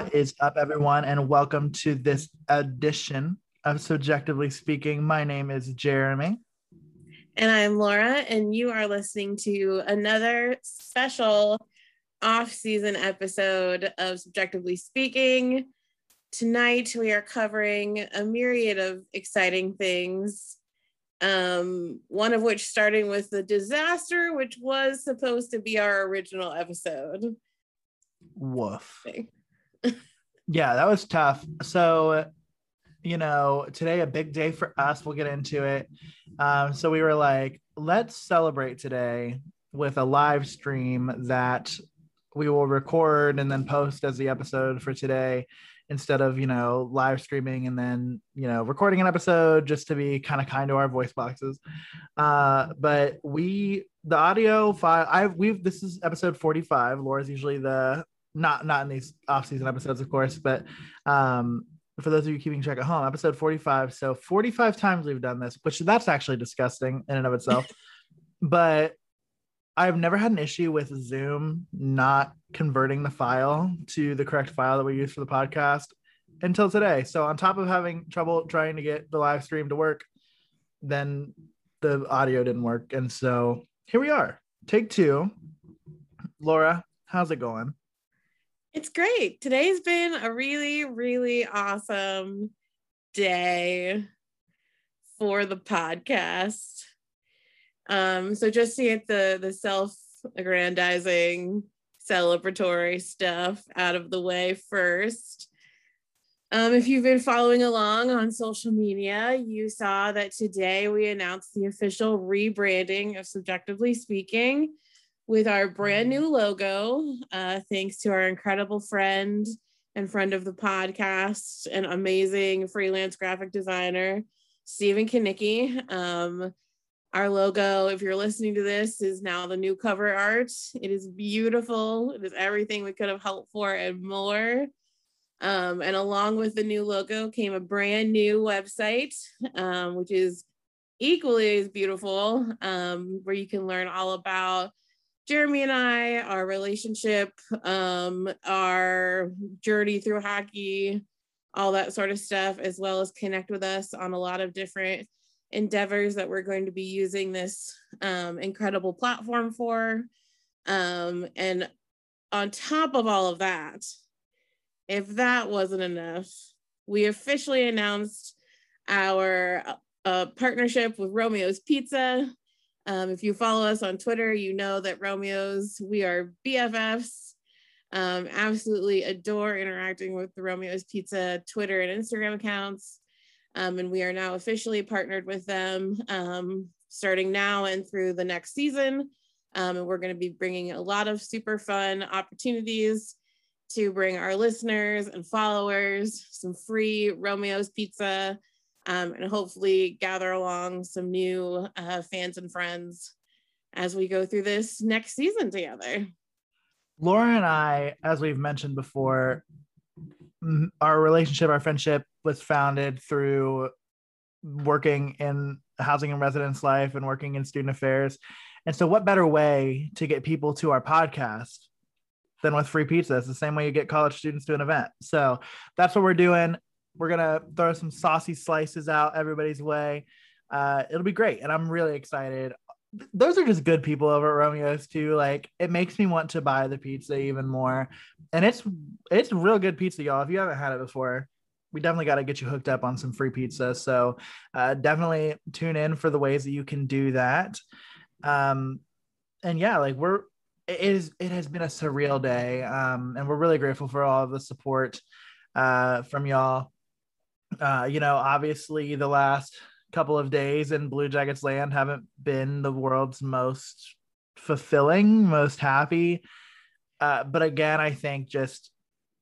What is up, everyone, and welcome to this edition of CBJectively Speaking. My name is Jeremy. And I'm Laura, and you are listening to another special off season episode of CBJectively Speaking. Tonight, we are covering a myriad of exciting things. Um, one of which starting with the disaster, which was supposed to be our original episode. Woof. Yeah, that was tough. So, you know, today a big day for us. We'll get into it. Um, so we were like, let's celebrate today with a live stream that we will record and then post as the episode for today instead of you know live streaming and then you know recording an episode just to be kind of kind to our voice boxes uh but we the audio file i've we've this is episode 45 laura's usually the not not in these off-season episodes, of course, but um, for those of you keeping track at home, episode 45. So 45 times we've done this, which that's actually disgusting in and of itself. but I've never had an issue with Zoom not converting the file to the correct file that we use for the podcast until today. So on top of having trouble trying to get the live stream to work, then the audio didn't work. And so here we are. Take two. Laura, how's it going? It's great. Today's been a really, really awesome day for the podcast. Um, so just to get the the self-aggrandizing celebratory stuff out of the way first. Um, if you've been following along on social media, you saw that today we announced the official rebranding of CBJectively Speaking with our brand new logo, uh, thanks to our incredible friend and friend of the podcast and amazing freelance graphic designer, Stephen Kanicki. Um, our logo, if you're listening to this, is now the new cover art. It is beautiful. It is everything we could have hoped for and more. Um, and along with the new logo came a brand new website, um, which is equally as beautiful, um, where you can learn all about Jeremy and I, our relationship, um, our journey through hockey, all that sort of stuff, as well as connect with us on a lot of different endeavors that we're going to be using this um, incredible platform for. Um, and on top of all of that, if that wasn't enough, we officially announced our uh, partnership with Romeo's Pizza. Um, if you follow us on Twitter, you know that Romeo's, we are BFFs. Um, absolutely adore interacting with the Romeo's Pizza Twitter and Instagram accounts. Um, and we are now officially partnered with them um, starting now and through the next season. Um, and we're going to be bringing a lot of super fun opportunities to bring our listeners and followers some free Romeo's Pizza um, and hopefully gather along some new uh, fans and friends as we go through this next season together. Laura and I, as we've mentioned before, our relationship, our friendship was founded through working in housing and residence life and working in student affairs. And so, what better way to get people to our podcast than with free pizza? It's the same way you get college students to an event. So, that's what we're doing. We're gonna throw some saucy slices out everybody's way. Uh, it'll be great, and I'm really excited. Those are just good people over at Romeo's too. Like it makes me want to buy the pizza even more, and it's it's real good pizza, y'all. If you haven't had it before, we definitely got to get you hooked up on some free pizza. So uh, definitely tune in for the ways that you can do that. Um, and yeah, like we're it is it has been a surreal day, um, and we're really grateful for all of the support uh, from y'all. Uh, you know, obviously the last couple of days in Blue Jackets land haven't been the world's most fulfilling, most happy. Uh, but again, I think just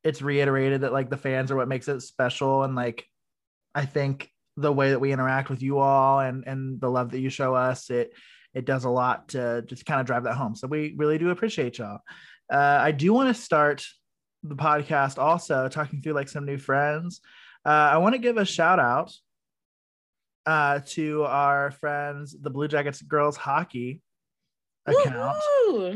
it's reiterated that like the fans are what makes it special. And like, I think the way that we interact with you all and, and the love that you show us, it, it does a lot to just kind of drive that home. So we really do appreciate y'all. Uh, I do want to start the podcast also talking through like some new friends. Uh, I want to give a shout out uh, to our friends, the Blue Jackets girls hockey. account.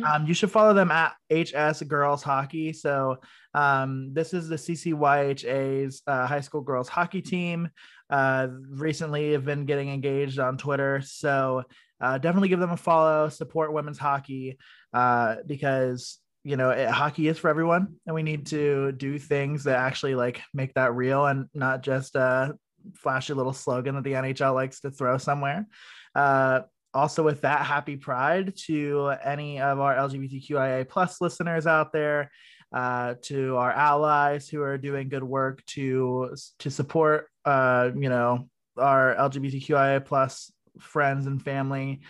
Um, you should follow them at HS Girls Hockey. So um, this is the CCYHA's uh, high school girls hockey team. Uh, recently, have been getting engaged on Twitter. So uh, definitely give them a follow. Support women's hockey uh, because you know it, hockey is for everyone, and we need to do things that actually like make that real and not just a flashy little slogan that the NHL likes to throw somewhere. Uh, also with that happy pride to any of our lgbtqia plus listeners out there uh, to our allies who are doing good work to to support uh, you know our lgbtqia plus friends and family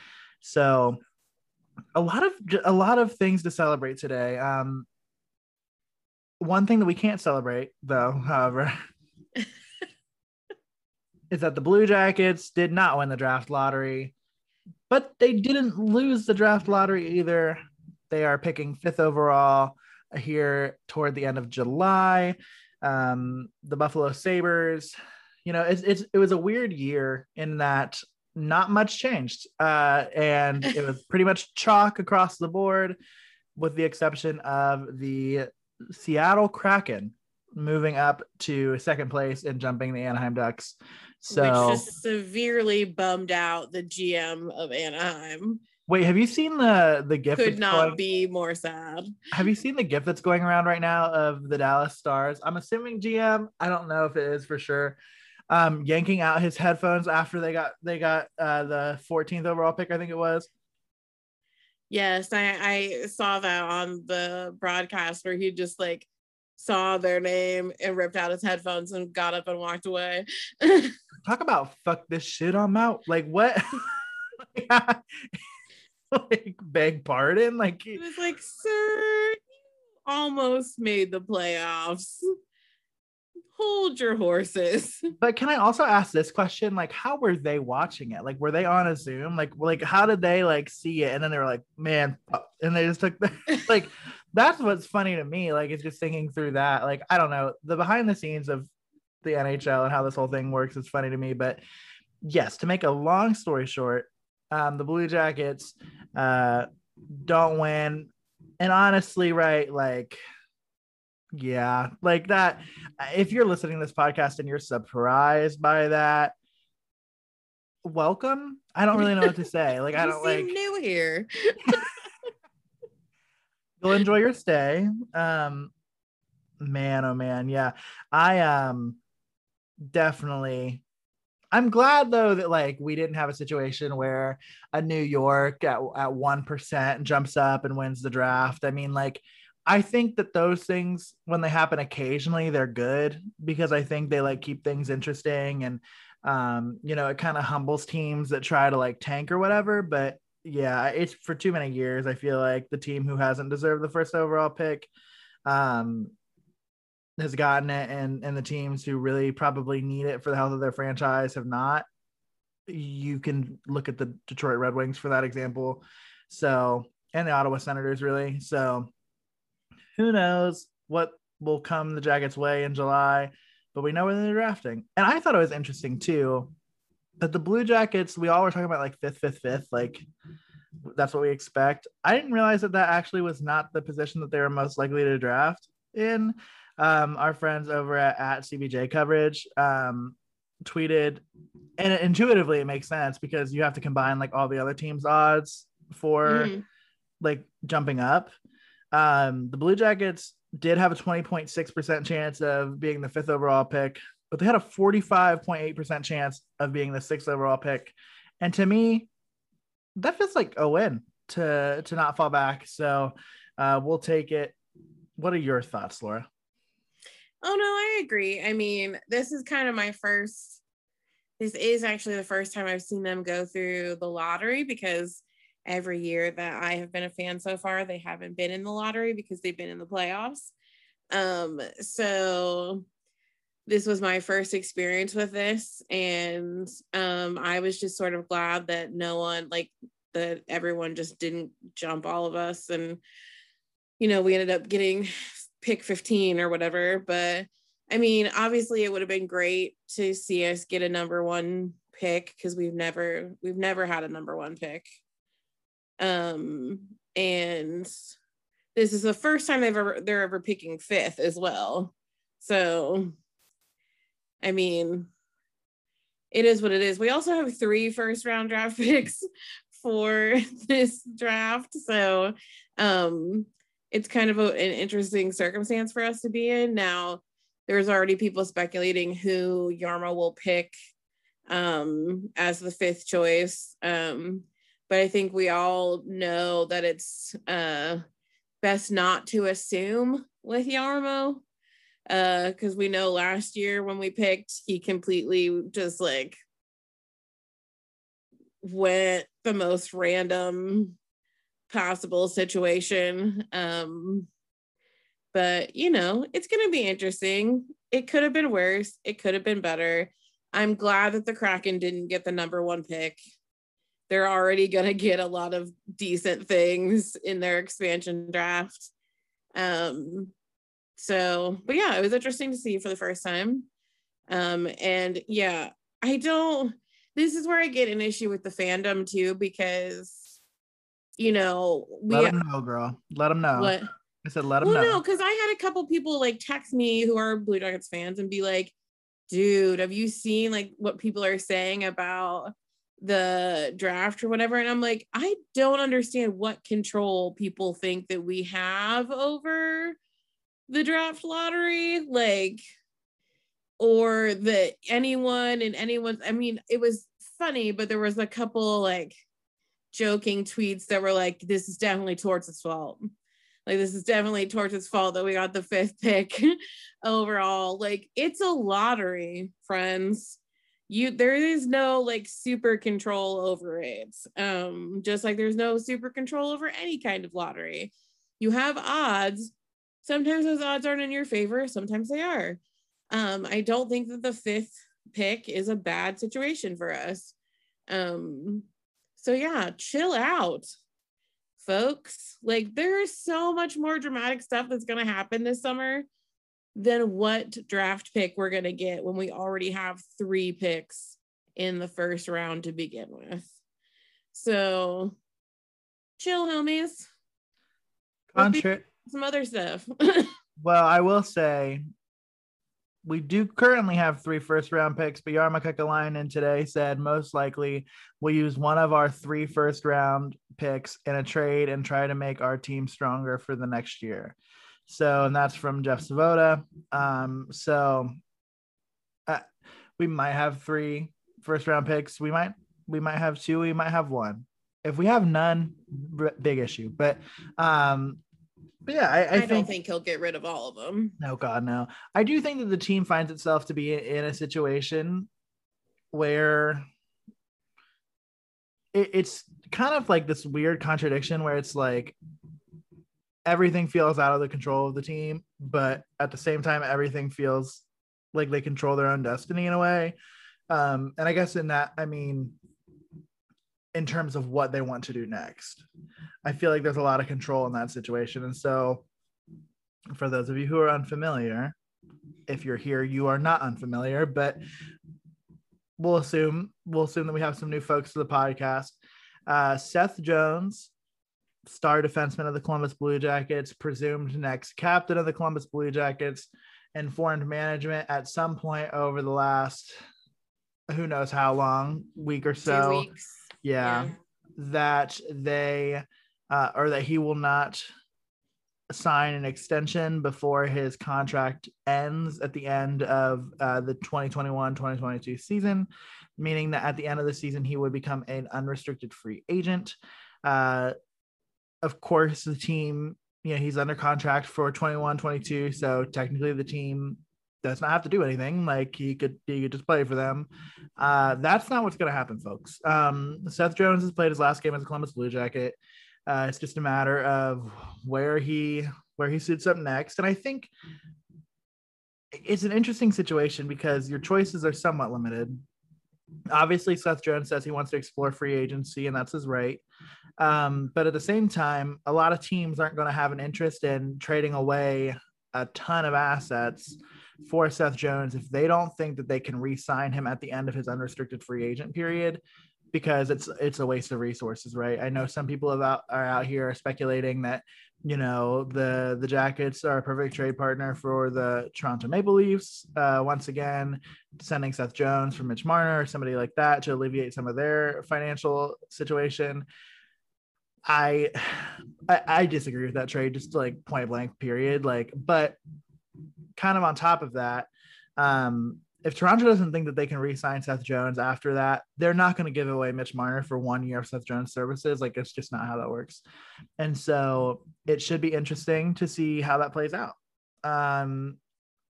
so a lot of a lot of things to celebrate today um one thing that we can't celebrate though however is that the blue jackets did not win the draft lottery but they didn't lose the draft lottery either. They are picking fifth overall here toward the end of July. Um, the Buffalo Sabres, you know, it's, it's it was a weird year in that not much changed, uh, and it was pretty much chalk across the board, with the exception of the Seattle Kraken moving up to second place and jumping the Anaheim Ducks so which just severely bummed out the GM of Anaheim. Wait, have you seen the the gift? Could not going, be more sad. Have you seen the gift that's going around right now of the Dallas Stars? I'm assuming GM. I don't know if it is for sure. Um, yanking out his headphones after they got they got uh, the 14th overall pick, I think it was. Yes, I, I saw that on the broadcast where he just like saw their name and ripped out his headphones and got up and walked away. Talk about fuck this shit I'm out. Like what? like beg pardon. Like it was like, sir, you almost made the playoffs. Hold your horses. But can I also ask this question? Like, how were they watching it? Like, were they on a Zoom? Like, like how did they like see it? And then they were like, man, and they just took the like that's what's funny to me. Like, it's just thinking through that. Like, I don't know the behind the scenes of the NHL and how this whole thing works is funny to me. But yes, to make a long story short, um, the Blue Jackets uh, don't win. And honestly, right, like, yeah, like that. If you're listening to this podcast and you're surprised by that, welcome. I don't really know what to say. Like, I don't like new here. you'll enjoy your stay. Um, man, oh man, yeah. I um definitely I'm glad though that like we didn't have a situation where a New York at at one percent jumps up and wins the draft. I mean, like I think that those things when they happen occasionally, they're good because I think they like keep things interesting and um, you know, it kind of humbles teams that try to like tank or whatever. But yeah, it's for too many years. I feel like the team who hasn't deserved the first overall pick um, has gotten it, and and the teams who really probably need it for the health of their franchise have not. You can look at the Detroit Red Wings for that example. So, and the Ottawa Senators, really. So, who knows what will come the Jackets' way in July? But we know where they're drafting. And I thought it was interesting too that the Blue Jackets, we all were talking about like fifth, fifth, fifth, like that's what we expect. I didn't realize that that actually was not the position that they were most likely to draft in. Um, our friends over at, at CBJ coverage um, tweeted, and intuitively it makes sense because you have to combine like all the other teams' odds for mm-hmm. like jumping up. Um, the Blue Jackets did have a 20.6% chance of being the fifth overall pick but they had a 45.8% chance of being the sixth overall pick. And to me, that feels like a win to to not fall back. So uh, we'll take it. What are your thoughts, Laura? Oh no, I agree. I mean, this is kind of my first. This is actually the first time I've seen them go through the lottery because every year that I have been a fan so far, they haven't been in the lottery because they've been in the playoffs. Um, so this was my first experience with this and um, i was just sort of glad that no one like that everyone just didn't jump all of us and you know we ended up getting pick 15 or whatever but i mean obviously it would have been great to see us get a number one pick because we've never we've never had a number one pick Um, and this is the first time they've ever they're ever picking fifth as well. So I mean, it is what it is. We also have three first round draft picks for this draft. So um it's kind of a, an interesting circumstance for us to be in. Now, there's already people speculating who Jarmo will pick um, as the fifth choice. Um, but I think we all know that it's uh, best not to assume with Jarmo because uh, we know last year when we picked, he completely just like went the most random possible situation. Um, but you know, it's gonna be interesting. It could have been worse. It could have been better. I'm glad that the Kraken didn't get the number one pick. They're already gonna get a lot of decent things in their expansion draft. Um, so, but yeah, it was interesting to see for the first time. Um, and yeah, I don't. This is where I get an issue with the fandom too, because you know, we let them know, girl. Let them know. What? I said, let them well, know. no, because I had a couple people like text me who are Blue Jackets fans and be like, dude, have you seen like what people are saying about the draft or whatever? And I'm like, I don't understand what control people think that we have over the draft lottery. Like, or that anyone and anyone, I mean, it was funny, but there was a couple like joking tweets that were like, this is definitely Torts' fault. Like, this is definitely Torts' fault that we got the fifth pick overall. Like, it's a lottery, friends. You there is no like super control over it. Um, just like there's no super control over any kind of lottery. You have odds. Sometimes those odds aren't in your favor, sometimes they are. Um, I don't think that the fifth pick is a bad situation for us. Um, so yeah, chill out, folks. Like there is so much more dramatic stuff that's going to happen this summer than what draft pick we're going to get when we already have three picks in the first round to begin with. So chill, homies. Contra- some other stuff. well, I will say we do currently have three first round picks, but Jarmo Kekalainen today said most likely we'll use one of our three first round picks in a trade and try to make our team stronger for the next year. So, and that's from Jeff Svoboda. Um, so uh, we might have three first round picks. We might, we might have two. We might have one. If we have none, big issue. But um, but yeah, I, I, I think, don't think he'll get rid of all of them. No, God, no. I do think that the team finds itself to be in a situation where it, it's kind of like this weird contradiction where it's like everything feels out of the control of the team, but at the same time, everything feels like they control their own destiny in a way. Um, and I guess in that, I mean, in terms of what they want to do next. I feel like there's a lot of control in that situation. And so, for those of you who are unfamiliar, if you're here, you are not unfamiliar, but we'll assume we'll assume that we have some new folks to the podcast. Uh, Seth Jones, star defenseman of the Columbus Blue Jackets, presumed next captain of the Columbus Blue Jackets, informed management at some point over the last who knows how long week or so yeah, yeah. that they uh, or that he will not sign an extension before his contract ends at the end of uh, the 2021-2022 season meaning that at the end of the season he would become an unrestricted free agent uh, of course the team you know he's under contract for 21-22 so technically the team does not have to do anything. Like he could he could just play for them. Uh, that's not what's going to happen, folks. Um, Seth Jones has played his last game as a Columbus Blue Jacket. Uh, it's just a matter of where he where he suits up next, and I think it's an interesting situation because your choices are somewhat limited. Obviously, Seth Jones says he wants to explore free agency, and that's his right. Um, but at the same time, a lot of teams aren't going to have an interest in trading away a ton of assets for Seth Jones if they don't think that they can re-sign him at the end of his unrestricted free agent period. because it's it's a waste of resources, right? I know some people about are out here speculating that you know the the Jackets are a perfect trade partner for the Toronto Maple Leafs. Uh, once again, sending Seth Jones for Mitch Marner or somebody like that to alleviate some of their financial situation. I, I I disagree with that trade, just like point blank, period. Like, but kind of on top of that, um, if Toronto doesn't think that they can re-sign Seth Jones after that, they're not going to give away Mitch Marner for one year of Seth Jones services. Like it's just not how that works. And so it should be interesting to see how that plays out. Um,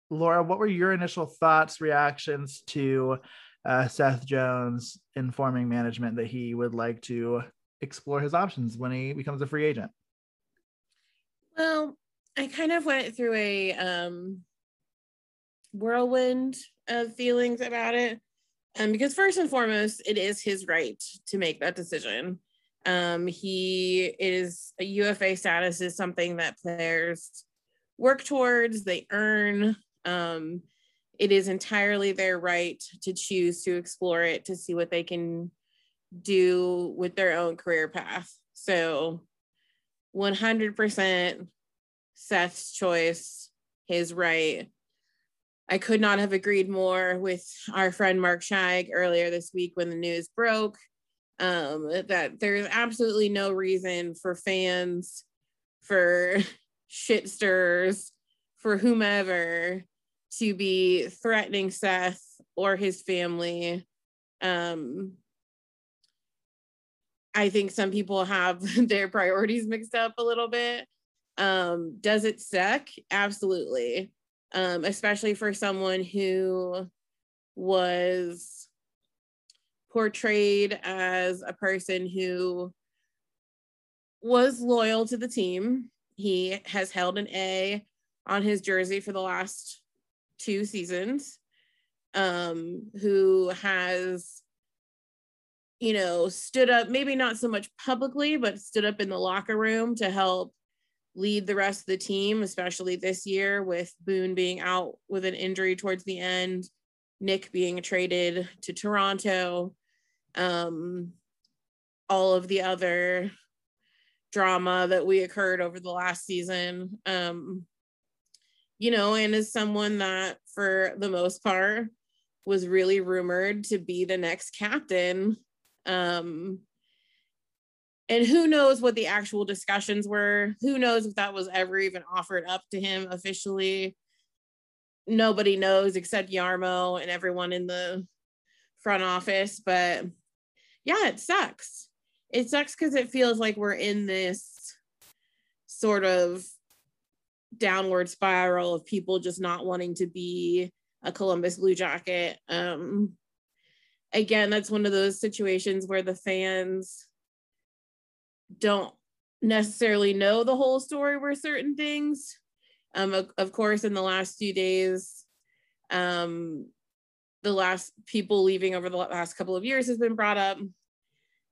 Laura, what were your initial thoughts, reactions to uh, Seth Jones informing management that he would like to explore his options when he becomes a free agent? Well, I kind of went through a um, whirlwind of feelings about it. Um, because first and foremost, it is his right to make that decision. Um, he is a UFA status is something that players work towards, they earn. Um, it is entirely their right to choose to explore it to see what they can do with their own career path. So 100% Seth's choice, his right. I could not have agreed more with our friend Mark Scheig earlier this week when the news broke um, that there's absolutely no reason for fans, for shitsters, for whomever to be threatening Seth or his family. Um, I think some people have their priorities mixed up a little bit. Um, does it suck? Absolutely um, especially for someone who was portrayed as a person who was loyal to the team. He has held an A on his jersey for the last two seasons, um, who has, you know, stood up, maybe not so much publicly, but stood up in the locker room to help lead the rest of the team, especially this year with Boone being out with an injury towards the end, Nick being traded to Toronto, um, all of the other drama that we occurred over the last season. Um, you know, and as someone that for the most part was really rumored to be the next captain. Um, and who knows what the actual discussions were. Who knows if that was ever even offered up to him officially. Nobody knows except Jarmo and everyone in the front office but yeah it sucks. It sucks because it feels like we're in this sort of downward spiral of people just not wanting to be a columbus blue jacket. Um again that's one of those situations where the fans don't necessarily know the whole story with certain things. Um, of, of course, in the last few days, um, the last people leaving over the last couple of years has been brought up.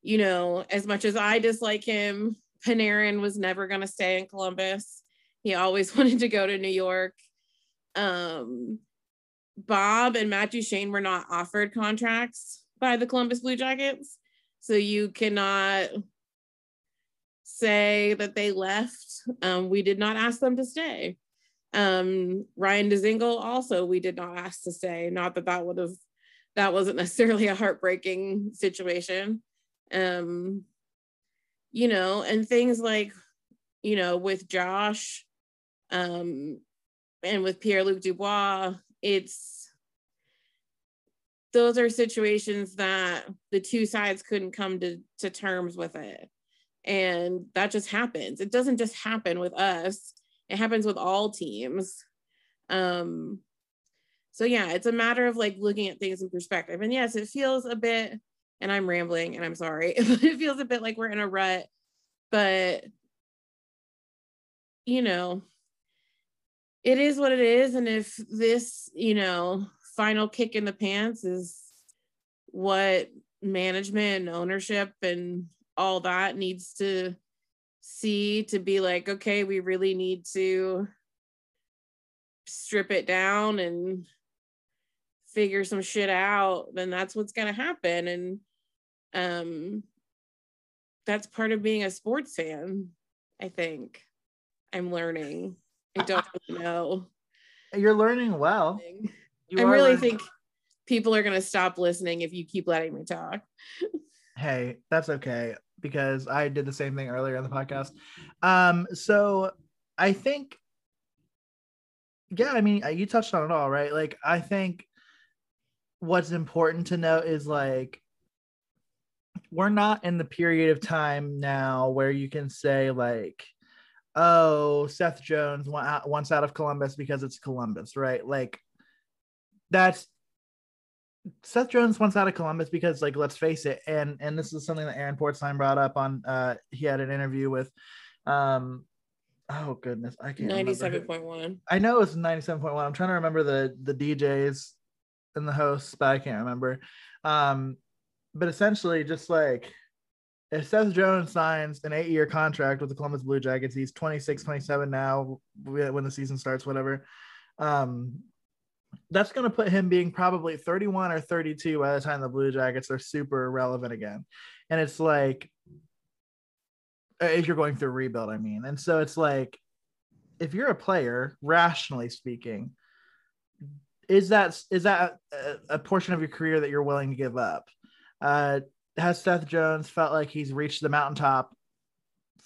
You know, as much as I dislike him, Panarin was never going to stay in Columbus. He always wanted to go to New York. Um, Bob and Matt Duchene were not offered contracts by the Columbus Blue Jackets. So you cannot say that they left. Um, we did not ask them to stay. Um, Ryan Dzingel also, we did not ask to stay. Not that that would have, that wasn't necessarily a heartbreaking situation. Um, you know, and things like, you know, with Josh um, and with Pierre Luc Dubois, it's, those are situations that the two sides couldn't come to, to terms with it. And that just happens. It doesn't just happen with us. It happens with all teams. Um so yeah it's a matter of like looking at things in perspective. And yes it feels a bit and i'm rambling and i'm sorry but it feels a bit like we're in a rut. But you know it is what it is and if this you know final kick in the pants is what management and ownership and all that needs to see to be like, okay, we really need to strip it down and figure some shit out, then that's what's going to happen. And um that's part of being a sports fan i think i'm learning i don't really know. You're learning well. You i really learning- think people are going to stop listening if you keep letting me talk. Hey that's okay because i did the same thing earlier in the podcast. Um so i think yeah i mean you touched on it all right? Like i think what's important to note is like we're not in the period of time now where you can say like oh seth jones wants out of columbus because it's columbus right like that's Seth Jones wants out of Columbus because, like, let's face it, and and this is something that Aaron Portzline brought up on. Uh, he had an interview with, um, oh goodness, I can't. 97.1 I know it's ninety seven point one. I'm trying to remember the the DJs and the hosts, but I can't remember. Um, but essentially, just like if Seth Jones signs an eight year contract with the Columbus Blue Jackets, he's 26, 27 now when the season starts, whatever. Um, that's going to put him being probably 31 or 32 by the time the Blue Jackets are super relevant again. And it's like, uh, if you're going through rebuild, I mean. And so it's like, if you're a player, rationally speaking, is that is that a, a portion of your career that you're willing to give up? Uh, has Seth Jones felt like he's reached the mountaintop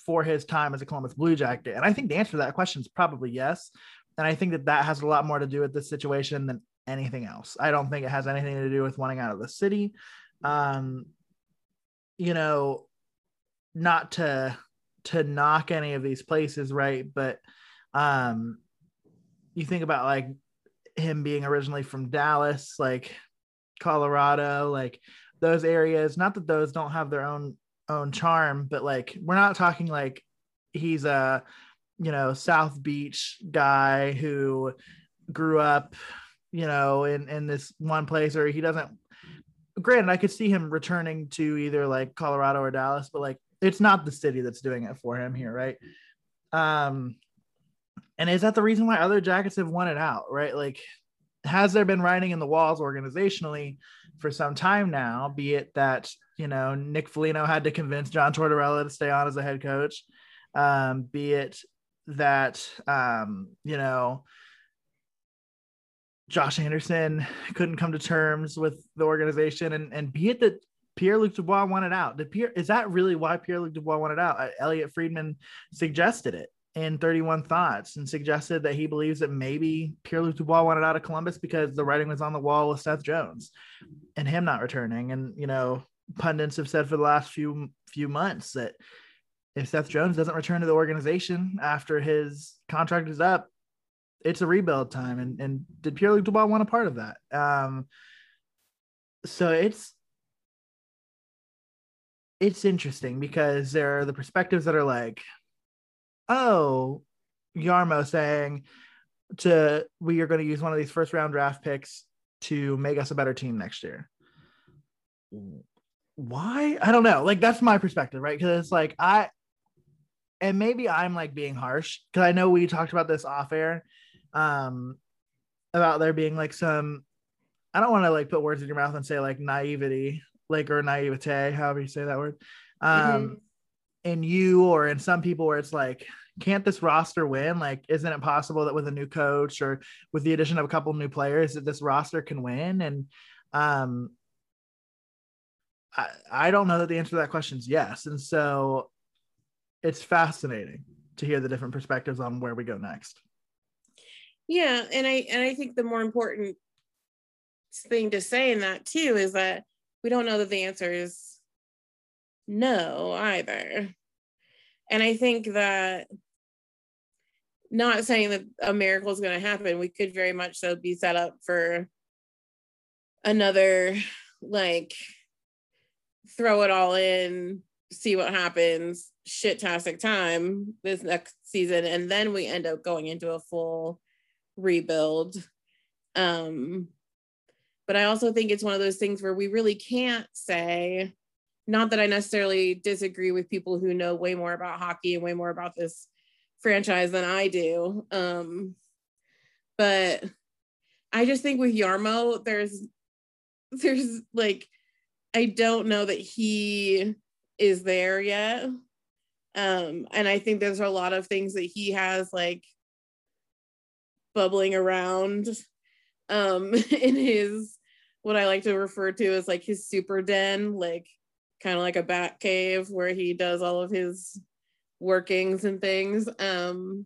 for his time as a Columbus Blue Jacket? And I think the answer to that question is probably yes. And I think that that has a lot more to do with this situation than anything else. I don't think it has anything to do with wanting out of the city. Um, you know, not to to knock any of these places, right? But um, you think about like him being originally from Dallas, like Colorado, like those areas. Not that those don't have their own own charm, but like we're not talking like he's a you know South Beach guy who grew up, you know, in in this one place, or he doesn't. Granted, I could see him returning to either like Colorado or Dallas, but like it's not the city that's doing it for him here, right? Um, and is that the reason why other jackets have won it out, right? Like, has there been writing in the walls organizationally for some time now? Be it that you know Nick Foligno had to convince John Tortorella to stay on as a head coach, um, be it that um, you know Josh Anderson couldn't come to terms with the organization, and and be it that Pierre Luc Dubois wanted out. Did Pierre is that really why Pierre Luc Dubois wanted out? Elliotte Friedman suggested it in 31 Thoughts and suggested that he believes that maybe Pierre Luc Dubois wanted out of Columbus because the writing was on the wall with Seth Jones and him not returning. And you know, pundits have said for the last few few months that if Seth Jones doesn't return to the organization after his contract is up, it's a rebuild time. And and did Pierre Luc Dubois want a part of that? Um, so it's it's interesting because there are the perspectives that are like, oh, Jarmo saying to we are going to use one of these first round draft picks to make us a better team next year. Why? I don't know. Like that's my perspective, right? Because it's like I and maybe I'm like being harsh because I know we talked about this off air um about there being like some I don't want to like put words in your mouth and say like naivety, like or naivete, however you say that word. Um Mhm. In you or in some people where it's like, can't this roster win? Like, isn't it possible that with a new coach or with the addition of a couple new players that this roster can win? And um I, I don't know that the answer to that question is yes. And so it's fascinating to hear the different perspectives on where we go next. Yeah, and I and I think the more important thing to say in that too is that we don't know that the answer is no either. And I think that not saying that a miracle is going to happen, we could very much so be set up for another like throw it all in, see what happens, shit-tastic time this next season, and then we end up going into a full rebuild. Um, but I also think it's one of those things where we really can't say, not that I necessarily disagree with people who know way more about hockey and way more about this franchise than I do. Um, but I just think with Jarmo, there's there's like I don't know that he is there yet. Um, and I think there's a lot of things that he has like bubbling around um in his what I like to refer to as like his super den, like kind of like a bat cave where he does all of his workings and things. Um,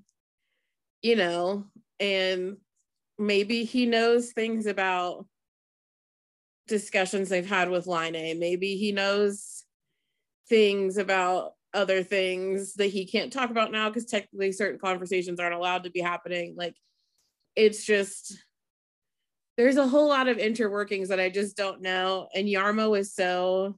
you know, and maybe he knows things about discussions they've had with Laine. Maybe he knows things about other things that he can't talk about now because technically certain conversations aren't allowed to be happening. Like it's just there's a whole lot of interworkings that I just don't know. And Jarmo is so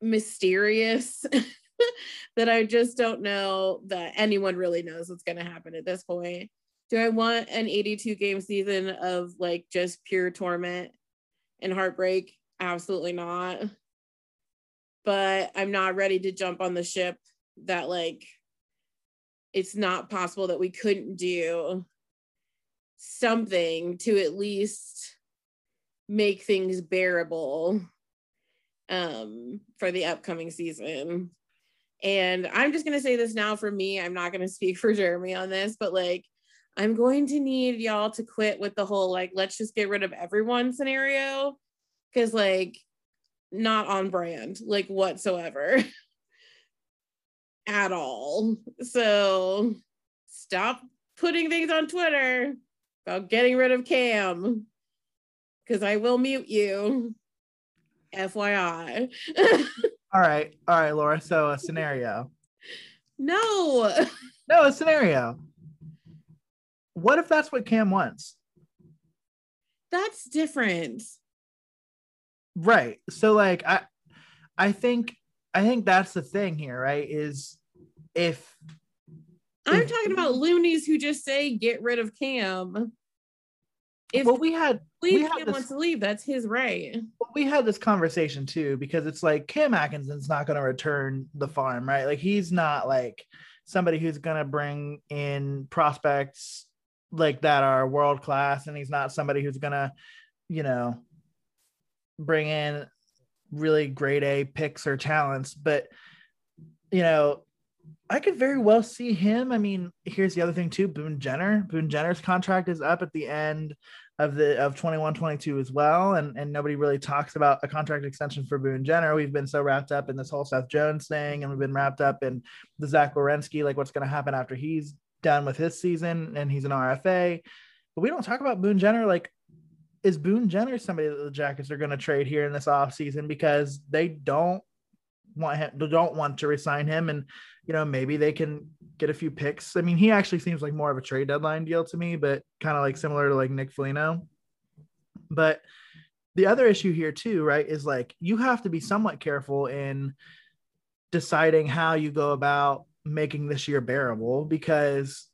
mysterious that I just don't know that anyone really knows what's going to happen at this point. Do I want an 82 game season of like just pure torment and heartbreak? Absolutely not. But I'm not ready to jump on the ship that like it's not possible that we couldn't do something to at least make things bearable um, for the upcoming season. And I'm just going to say this now for me. I'm not going to speak for Jeremy on this, but like, I'm going to need y'all to quit with the whole like, let's just get rid of everyone scenario. Cause like, not on brand, like whatsoever at all. So stop putting things on Twitter about getting rid of Cam because I will mute you. FYI. all right. All right, Laura. So a scenario. No. No, a scenario. What if that's what Cam wants? That's different. Right. So like I I think I think that's the thing here, right? Is if I'm talking about loonies who just say get rid of Cam. If well, we had we had Cam this, wants to leave, that's his right. We had this conversation too because it's like Cam Atkinson's not going to return the farm, right? Like he's not like somebody who's going to bring in prospects like that are world class, and he's not somebody who's going to, you know, bring in really grade A picks or talents, but you know, I could very well see him. I mean, here's the other thing too. Boone Jenner. Boone Jenner's contract is up at the end of the of 21 22 as well. And and nobody really talks about a contract extension for Boone Jenner. We've been so wrapped up in this whole Seth Jones thing, and we've been wrapped up in the Zach Werenski, like what's gonna happen after he's done with his season and he's an RFA. But we don't talk about Boone Jenner. Like, is Boone Jenner somebody that the Jackets are gonna trade here in this offseason because they don't want him don't want to resign him and you know, maybe they can get a few picks. I mean, he actually seems like more of a trade deadline deal to me, but kind of like similar to like Nick Foligno. But the other issue here too, right, is like you have to be somewhat careful in deciding how you go about making this year bearable because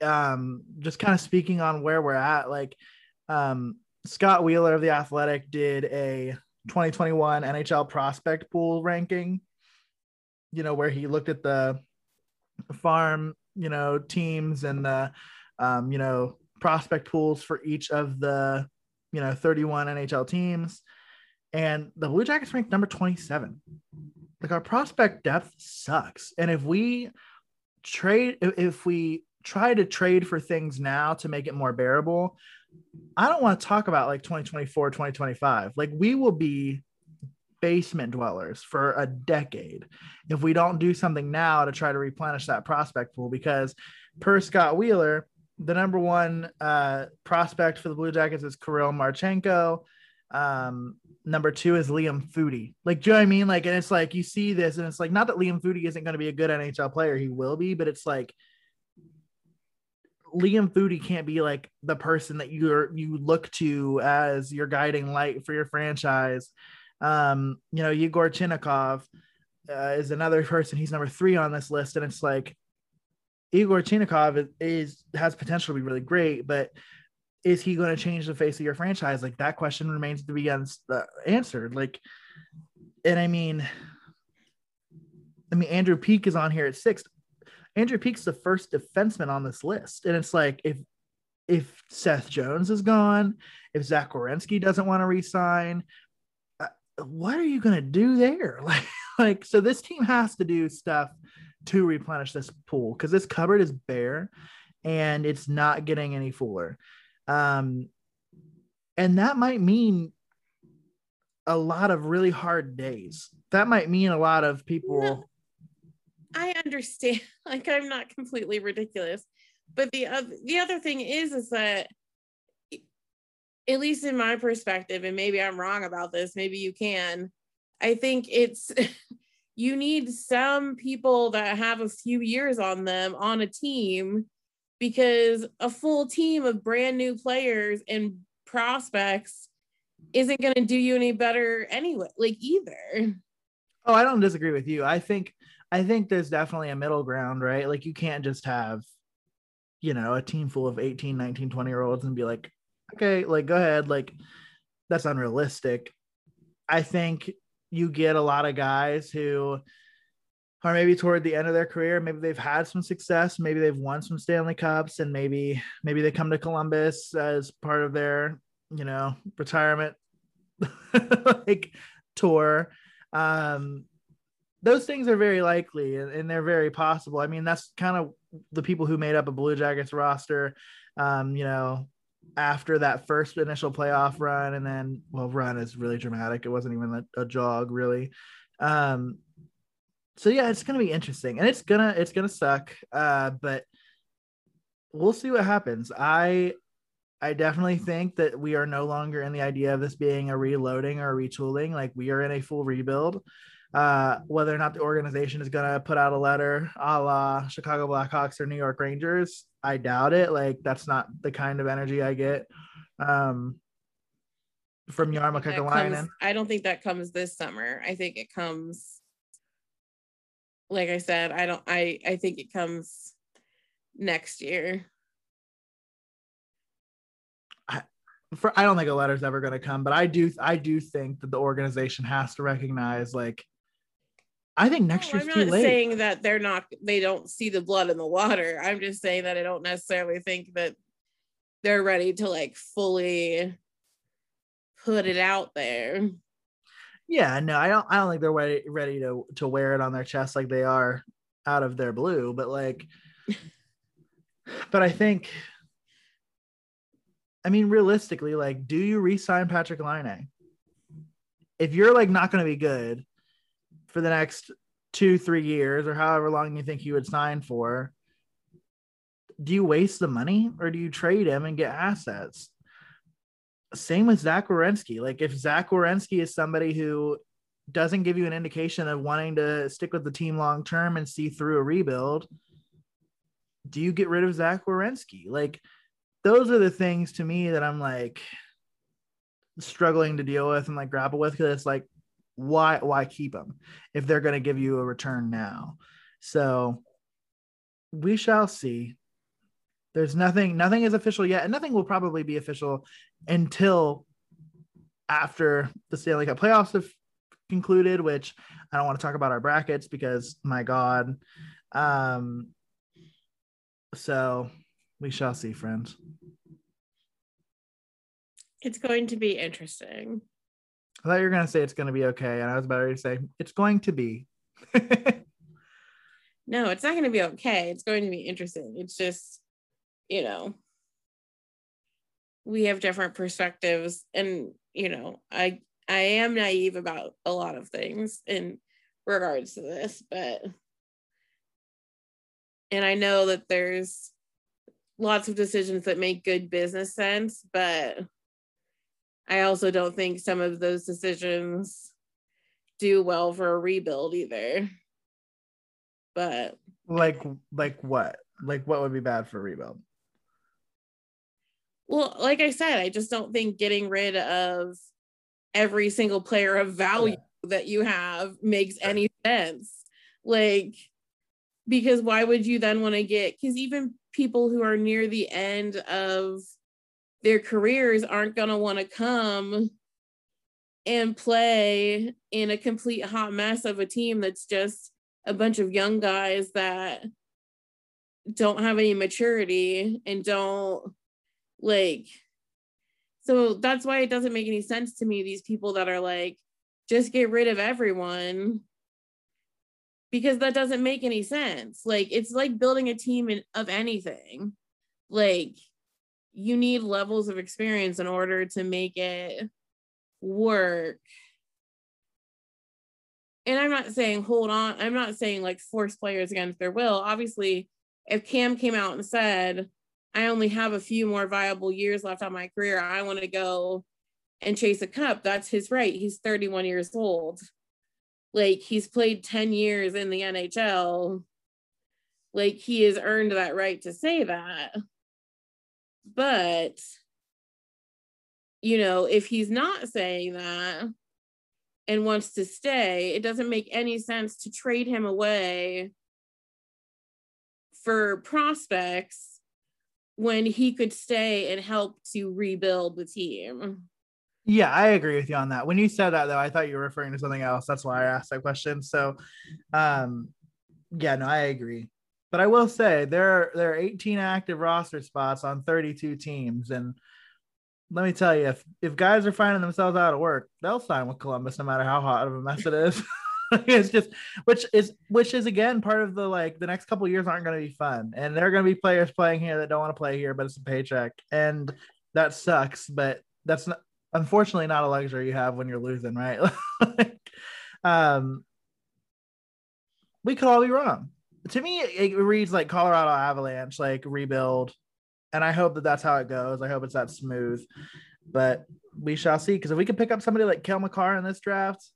um just kind of speaking on where we're at like um Scott Wheeler of the Athletic did a 2021 NHL prospect pool ranking you know, where he looked at the farm, you know, teams and the, um, you know, prospect pools for each of the, you know, 31 NHL teams. And the Blue Jackets ranked number 27. Like our prospect depth sucks. And if we trade, if we try to trade for things now to make it more bearable, I don't want to talk about like 2024, 2025. Like we will be basement dwellers for a decade if we don't do something now to try to replenish that prospect pool. Because per Scott Wheeler, the number one uh, prospect for the Blue Jackets is Kirill Marchenko. Um, number two is Liam Foudy. Like, do you know what I mean? Like, and it's like you see this, and it's like not that Liam Foudy isn't going to be a good NHL player, he will be, but it's like Liam Foudy can't be like the person that you're you look to as your guiding light for your franchise um, you know, Yegor Chinakhov uh, is another person. He's number three on this list, and it's like Yegor Chinakhov is, is has potential to be really great, but is he going to change the face of your franchise? Like that question remains to be uh, answered. Like, and I mean, I mean, Andrew Peeke is on here at sixth. Andrew Peeke's the first defenseman on this list, and it's like if if Seth Jones is gone, if Zach Werenski doesn't want to resign, what are you going to do there? Like, like, so this team has to do stuff to replenish this pool because this cupboard is bare and it's not getting any fuller. Um, and that might mean a lot of really hard days. That might mean a lot of people. I understand. Like I'm not completely ridiculous, but the other the other thing is is that at least in my perspective, and maybe I'm wrong about this. Maybe you can. I think it's you need some people that have a few years on them on a team because a full team of brand new players and prospects isn't going to do you any better anyway like either oh i don't disagree with you i think i think there's definitely a middle ground right? Like you can't just have you know a team full of 18 19 20 year olds and be like okay like go ahead like that's unrealistic. I think you get a lot of guys who are maybe toward the end of their career maybe they've had some success maybe they've won some stanley cups and maybe maybe they come to columbus as part of their you know retirement like tour. Um those things are very likely and, and, they're very possible. I mean that's kind of the people who made up a blue jackets roster um you know after that first initial playoff run. And then well run is really dramatic. It wasn't even a, a jog really. Um so yeah it's gonna be interesting and it's gonna it's gonna suck uh but we'll see what happens. I i definitely think that we are no longer in the idea of this being a reloading or a retooling. Like we are in a full rebuild uh, whether or not the organization is going to put out a letter a la Chicago Blackhawks or New York Rangers, I doubt it. Like, that's not the kind of energy I get um, from Jarmo Kekalainen. I don't think that comes this summer. I think it comes, like I said, I don't, I, I think it comes next year. I, for, I don't think a letter's ever going to come, but I do I do think that the organization has to recognize like I think next oh, no, year's I'm not saying that they're not they don't see the blood in the water. I'm just saying that I don't necessarily think that they're ready to like fully put it out there. Yeah, no, I don't I don't think they're ready ready to to wear it on their chest like they are out of their blue, but like but I think I mean realistically, like do you re-sign Patrik Laine? If you're like not gonna be good, for the next two, three years, or however long you think you would sign for, do you waste the money or do you trade him and get assets? Same with Zach Werenski. Like if Zach Werenski is somebody who doesn't give you an indication of wanting to stick with the team long term and see through a rebuild, do you get rid of Zach Werenski? Like those are the things to me that I'm like struggling to deal with and like grapple with because it's like why why keep them if they're going to give you a return now? So we shall see. There's nothing nothing is official yet and nothing will probably be official until after the Stanley Cup playoffs have concluded which I don't want to talk about our brackets because my god. Um so we shall see friends. It's going to be interesting I thought you were going to say it's going to be okay. And I was about ready to say it's going to be. no, it's not going to be okay. It's going to be interesting. It's just, you know, we have different perspectives. And, you know, I, I am naive about a lot of things in regards to this, but, and I know that there's lots of decisions that make good business sense, but I also don't think some of those decisions do well for a rebuild either. But like like what? Like what would be bad for a rebuild? Well, like I said, I just don't think getting rid of every single player of value yeah. that you have makes any sense. Like because why would you then want to get because even people who are near the end of their careers aren't going to want to come and play in a complete hot mess of a team that's just a bunch of young guys that don't have any maturity and don't like so that's why it doesn't make any sense to me these people that are like just get rid of everyone because that doesn't make any sense. Like it's like building a team in, of anything. Like you need levels of experience in order to make it work. And I'm not saying hold on, I'm not saying like force players against their will. Obviously, if Cam came out and said, I only have a few more viable years left on my career, I want to go and chase a cup, that's his right. He's 31 years old. Like he's played 10 years in the NHL. Like he has earned that right to say that. But, you know, if he's not saying that and wants to stay, it doesn't make any sense to trade him away for prospects when he could stay and help to rebuild the team. Yeah, I agree with you on that. When you said that though, I thought you were referring to something else. That's why I asked that question. So um yeah, no, I agree. But I will say there are there are 18 active roster spots on 32 teams. And let me tell you, if if guys are finding themselves out of work, they'll sign with Columbus no matter how hot of a mess it is. it's just which is which is again part of the like the next couple years aren't going to be fun and there are going to be players playing here that don't want to play here but it's a paycheck and that sucks but that's not unfortunately not a luxury you have when you're losing, right? like, um, we could all be wrong. To me, it, reads like Colorado Avalanche, like rebuild, and I hope that that's how it goes. I hope it's that smooth, but we shall see. Because if we could pick up somebody like Cale Makar in this draft,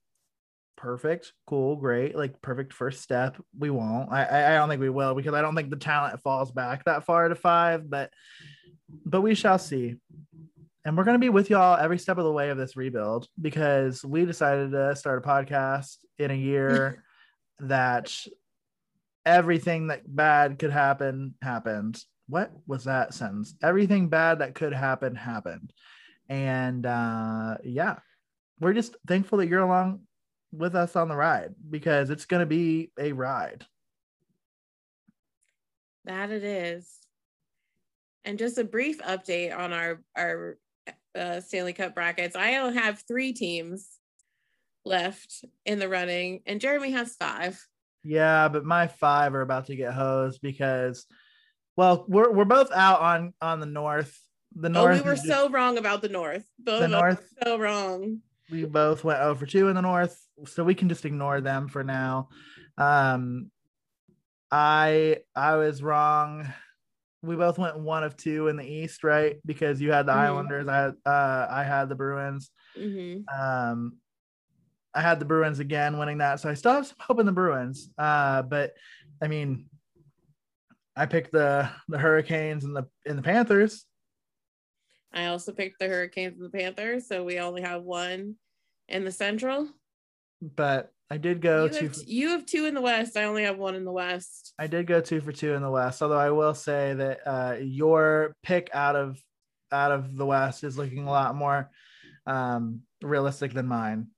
perfect, cool, great, like perfect first step. We won't. I I don't think we will because I don't think the talent falls back that far to five, but but we shall see and we're going to be with y'all every step of the way of this rebuild because we decided to start a podcast in a year that everything that bad could happen happened. What was that sentence? Everything bad that could happen happened. And uh, yeah, we're just thankful that you're along with us on the ride because it's going to be a ride. That it is. And just a brief update on our our uh, Stanley Cup brackets. I have three teams left in the running, and Jeremy has five. Yeah, but my five are about to get hosed because, well, we're we're both out on on the north. The north. Oh, we were just, so wrong about the north. Both the north. So wrong. We both went over two in the north, so we can just ignore them for now. Um, I I was wrong we both went one of two in the East, right? Because you had the mm-hmm. Islanders, I had uh, I had the Bruins. Mm-hmm. Um, I had the Bruins again, winning that, so I still have some hope in the Bruins. Uh, but I mean, I picked the the Hurricanes and the in the Panthers. I also picked the Hurricanes and the Panthers, so we only have one in the Central. But I did go you two. Have, you have two in the West. I only have one in the West. I did go two for two in the West. Although I will say that uh, your pick out of out of the West is looking a lot more um, realistic than mine.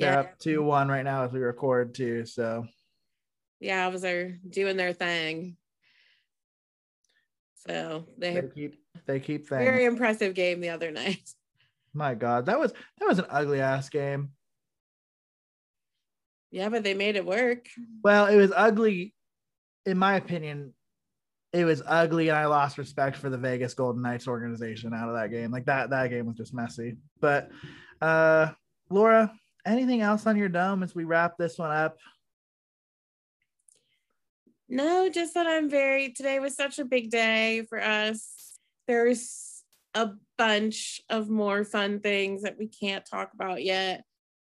They're up two one right now as we record too. So yeah, I was there doing their thing. So they, they keep they keep things. Very impressive game the other night. My God, that was that was an ugly ass game. Yeah, but they made it work. Well, it was ugly, in my opinion. It was ugly, and I lost respect for the Vegas Golden Knights organization out of that game. Like that, that game was just messy. But uh Laura, anything else on your dome as we wrap this one up? No, just that I'm very today was such a big day for us. There's a bunch of more fun things that we can't talk about yet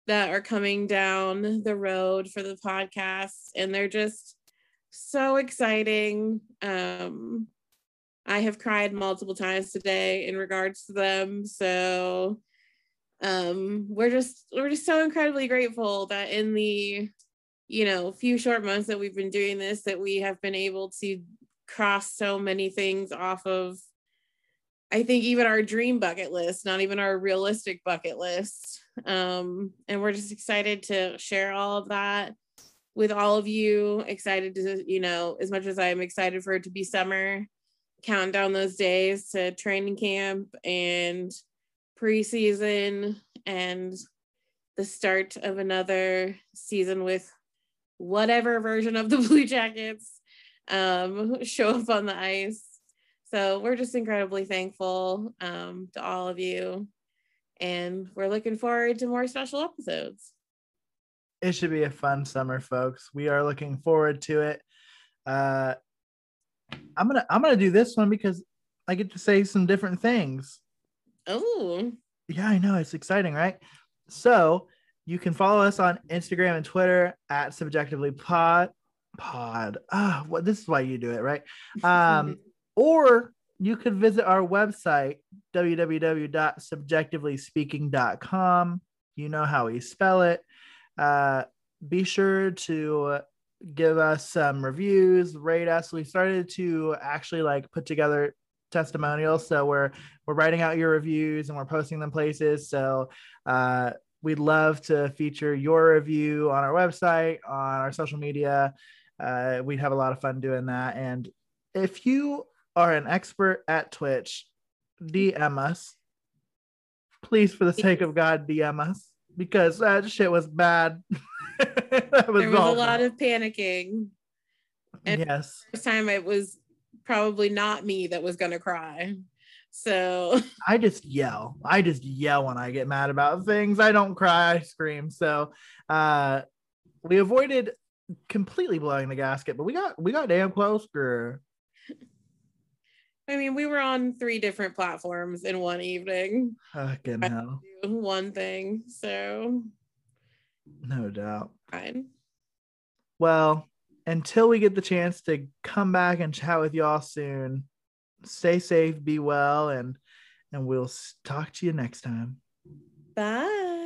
that are coming down the road for the podcast and they're just so exciting um i have cried multiple times today in regards to them so um we're just we're just so incredibly grateful that in the you know few short months that we've been doing this that we have been able to cross so many things off of I think even our dream bucket list, not even our realistic bucket list. Um, and we're just excited to share all of that with all of you. Excited to, you know, as much as I'm excited for it to be summer, count down those days to training camp and preseason and the start of another season with whatever version of the Blue Jackets um, show up on the ice. So we're just incredibly thankful um, to all of you. And we're looking forward to more special episodes. It should be a fun summer, folks. We are looking forward to it. Uh, I'm gonna I'm gonna do this one because I get to say some different things. Oh, yeah, I know it's exciting, right? So you can follow us on Instagram and Twitter at CBJectively pod pod. Ah, what this is why you do it, right? Um, or you could visit our website www.cbjectivelyspeaking.com. You know how we spell it. Uh, be sure to give us some reviews, rate us. We started to actually like put together testimonials, so we're we're writing out your reviews and we're posting them places. So uh, we'd love to feature your review on our website, on our social media. Uh, we'd have a lot of fun doing that. And if you are an expert at Twitch, DM us. Please, for the sake of God, DM us because that shit was bad. that was there was a lot of panicking. And yes. First time it was probably not me that was gonna cry. So I just yell. I just yell when I get mad about things. I don't cry, I scream. So uh we avoided completely blowing the gasket, but we got we got damn close, girl. I mean, we were on three different platforms in one evening. Fucking hell. One thing, so no doubt. Fine. Well, until we get the chance to come back and chat with y'all soon, stay safe, be well, and and we'll talk to you next time. Bye.